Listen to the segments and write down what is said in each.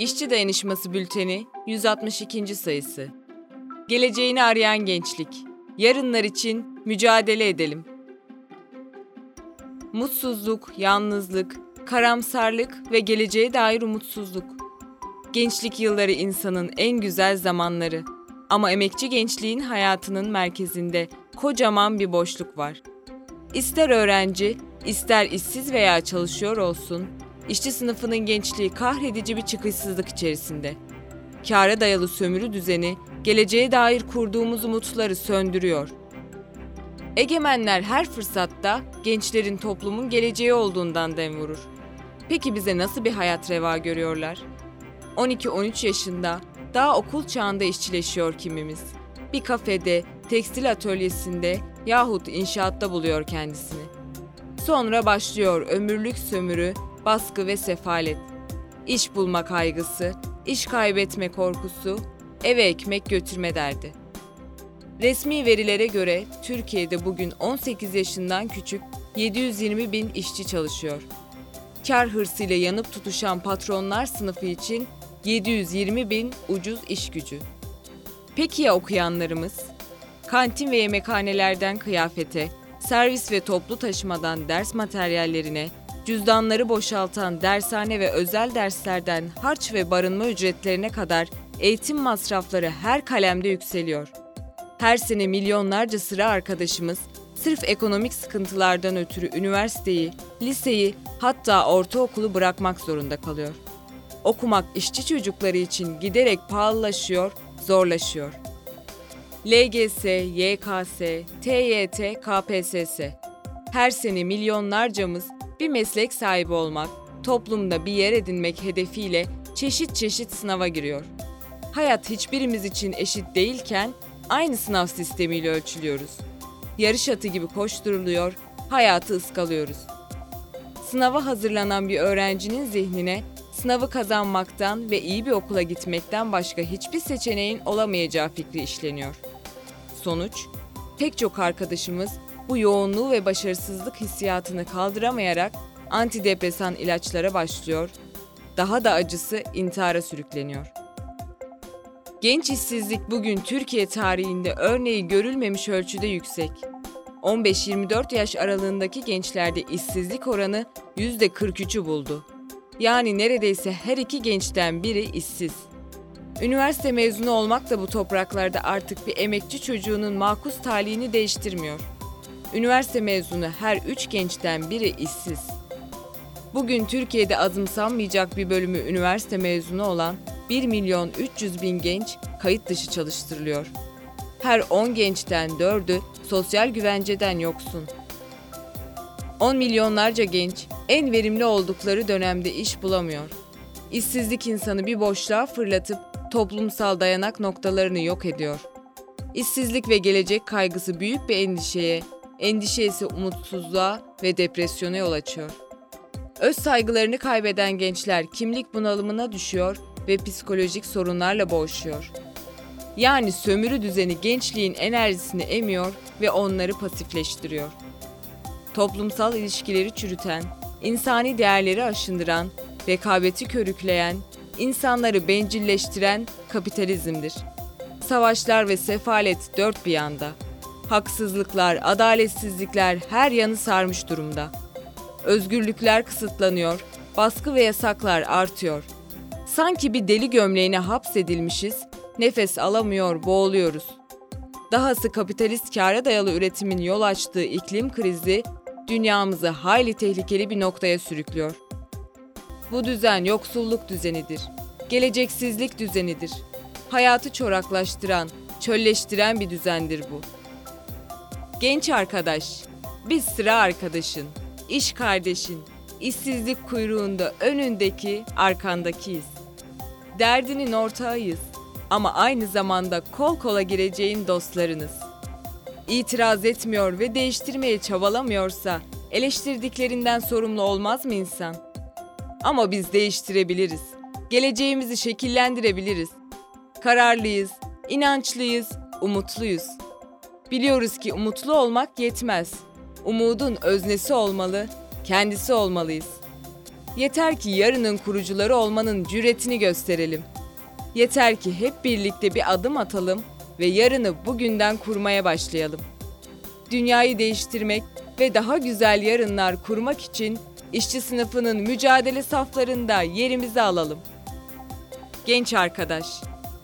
İşçi Dayanışması Bülteni 162. sayısı. Geleceğini arayan gençlik. Yarınlar için mücadele edelim. Mutsuzluk, yalnızlık, karamsarlık ve geleceğe dair umutsuzluk. Gençlik yılları insanın en güzel zamanları. Ama emekçi gençliğin hayatının merkezinde kocaman bir boşluk var. İster öğrenci, ister işsiz veya çalışıyor olsun, işçi sınıfının gençliği kahredici bir çıkışsızlık içerisinde. Kâra dayalı sömürü düzeni, geleceğe dair kurduğumuz umutları söndürüyor. Egemenler her fırsatta gençlerin toplumun geleceği olduğundan dem vurur. Peki bize nasıl bir hayat reva görüyorlar? 12-13 yaşında daha okul çağında işçileşiyor kimimiz. Bir kafede, tekstil atölyesinde yahut inşaatta buluyor kendisini. Sonra başlıyor ömürlük sömürü, baskı ve sefalet. İş bulma kaygısı, iş kaybetme korkusu, eve ekmek götürme derdi. Resmi verilere göre Türkiye'de bugün 18 yaşından küçük 720 bin işçi çalışıyor. Kar hırsıyla yanıp tutuşan patronlar sınıfı için 720 bin ucuz iş gücü. Peki ya okuyanlarımız? Kantin ve yemekhanelerden kıyafete, servis ve toplu taşımadan ders materyallerine, cüzdanları boşaltan dershane ve özel derslerden harç ve barınma ücretlerine kadar eğitim masrafları her kalemde yükseliyor. Her sene milyonlarca sıra arkadaşımız sırf ekonomik sıkıntılardan ötürü üniversiteyi, liseyi, hatta ortaokulu bırakmak zorunda kalıyor. Okumak işçi çocukları için giderek pahalılaşıyor, zorlaşıyor. LGS, YKS, TYT, KPSS. Her sene milyonlarcamız bir meslek sahibi olmak, toplumda bir yer edinmek hedefiyle çeşit çeşit sınava giriyor. Hayat hiçbirimiz için eşit değilken aynı sınav sistemiyle ölçülüyoruz. Yarış atı gibi koşturuluyor, hayatı ıskalıyoruz. Sınava hazırlanan bir öğrencinin zihnine sınavı kazanmaktan ve iyi bir okula gitmekten başka hiçbir seçeneğin olamayacağı fikri işleniyor. Sonuç, pek çok arkadaşımız bu yoğunluğu ve başarısızlık hissiyatını kaldıramayarak antidepresan ilaçlara başlıyor, daha da acısı intihara sürükleniyor. Genç işsizlik bugün Türkiye tarihinde örneği görülmemiş ölçüde yüksek. 15-24 yaş aralığındaki gençlerde işsizlik oranı %43'ü buldu. Yani neredeyse her iki gençten biri işsiz. Üniversite mezunu olmak da bu topraklarda artık bir emekçi çocuğunun makus talihini değiştirmiyor. Üniversite mezunu her üç gençten biri işsiz. Bugün Türkiye'de azımsanmayacak bir bölümü üniversite mezunu olan 1 milyon 300 bin genç kayıt dışı çalıştırılıyor. Her 10 gençten 4'ü sosyal güvenceden yoksun. 10 milyonlarca genç en verimli oldukları dönemde iş bulamıyor. İşsizlik insanı bir boşluğa fırlatıp toplumsal dayanak noktalarını yok ediyor. İşsizlik ve gelecek kaygısı büyük bir endişeye, endişe ise umutsuzluğa ve depresyona yol açıyor. Öz saygılarını kaybeden gençler kimlik bunalımına düşüyor ve psikolojik sorunlarla boğuşuyor. Yani sömürü düzeni gençliğin enerjisini emiyor ve onları pasifleştiriyor. Toplumsal ilişkileri çürüten, insani değerleri aşındıran, rekabeti körükleyen, insanları bencilleştiren kapitalizmdir. Savaşlar ve sefalet dört bir yanda. Haksızlıklar, adaletsizlikler her yanı sarmış durumda. Özgürlükler kısıtlanıyor, baskı ve yasaklar artıyor. Sanki bir deli gömleğine hapsedilmişiz, nefes alamıyor, boğuluyoruz. Dahası kapitalist kâra dayalı üretimin yol açtığı iklim krizi dünyamızı hayli tehlikeli bir noktaya sürüklüyor. Bu düzen yoksulluk düzenidir. Geleceksizlik düzenidir. Hayatı çoraklaştıran, çölleştiren bir düzendir bu. Genç arkadaş, biz sıra arkadaşın, iş kardeşin, işsizlik kuyruğunda önündeki, arkandakiyiz. Derdinin ortağıyız ama aynı zamanda kol kola gireceğin dostlarınız. İtiraz etmiyor ve değiştirmeye çabalamıyorsa eleştirdiklerinden sorumlu olmaz mı insan? Ama biz değiştirebiliriz. Geleceğimizi şekillendirebiliriz. Kararlıyız, inançlıyız, umutluyuz. Biliyoruz ki umutlu olmak yetmez. Umudun öznesi olmalı, kendisi olmalıyız. Yeter ki yarının kurucuları olmanın cüretini gösterelim. Yeter ki hep birlikte bir adım atalım ve yarını bugünden kurmaya başlayalım. Dünyayı değiştirmek ve daha güzel yarınlar kurmak için işçi sınıfının mücadele saflarında yerimizi alalım. Genç arkadaş,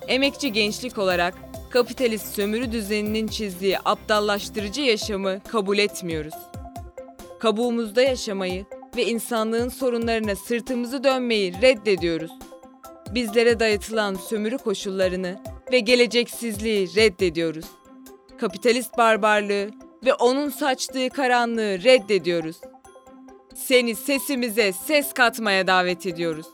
emekçi gençlik olarak kapitalist sömürü düzeninin çizdiği aptallaştırıcı yaşamı kabul etmiyoruz. Kabuğumuzda yaşamayı ve insanlığın sorunlarına sırtımızı dönmeyi reddediyoruz. Bizlere dayatılan sömürü koşullarını ve geleceksizliği reddediyoruz. Kapitalist barbarlığı ve onun saçtığı karanlığı reddediyoruz. Seni sesimize ses katmaya davet ediyoruz.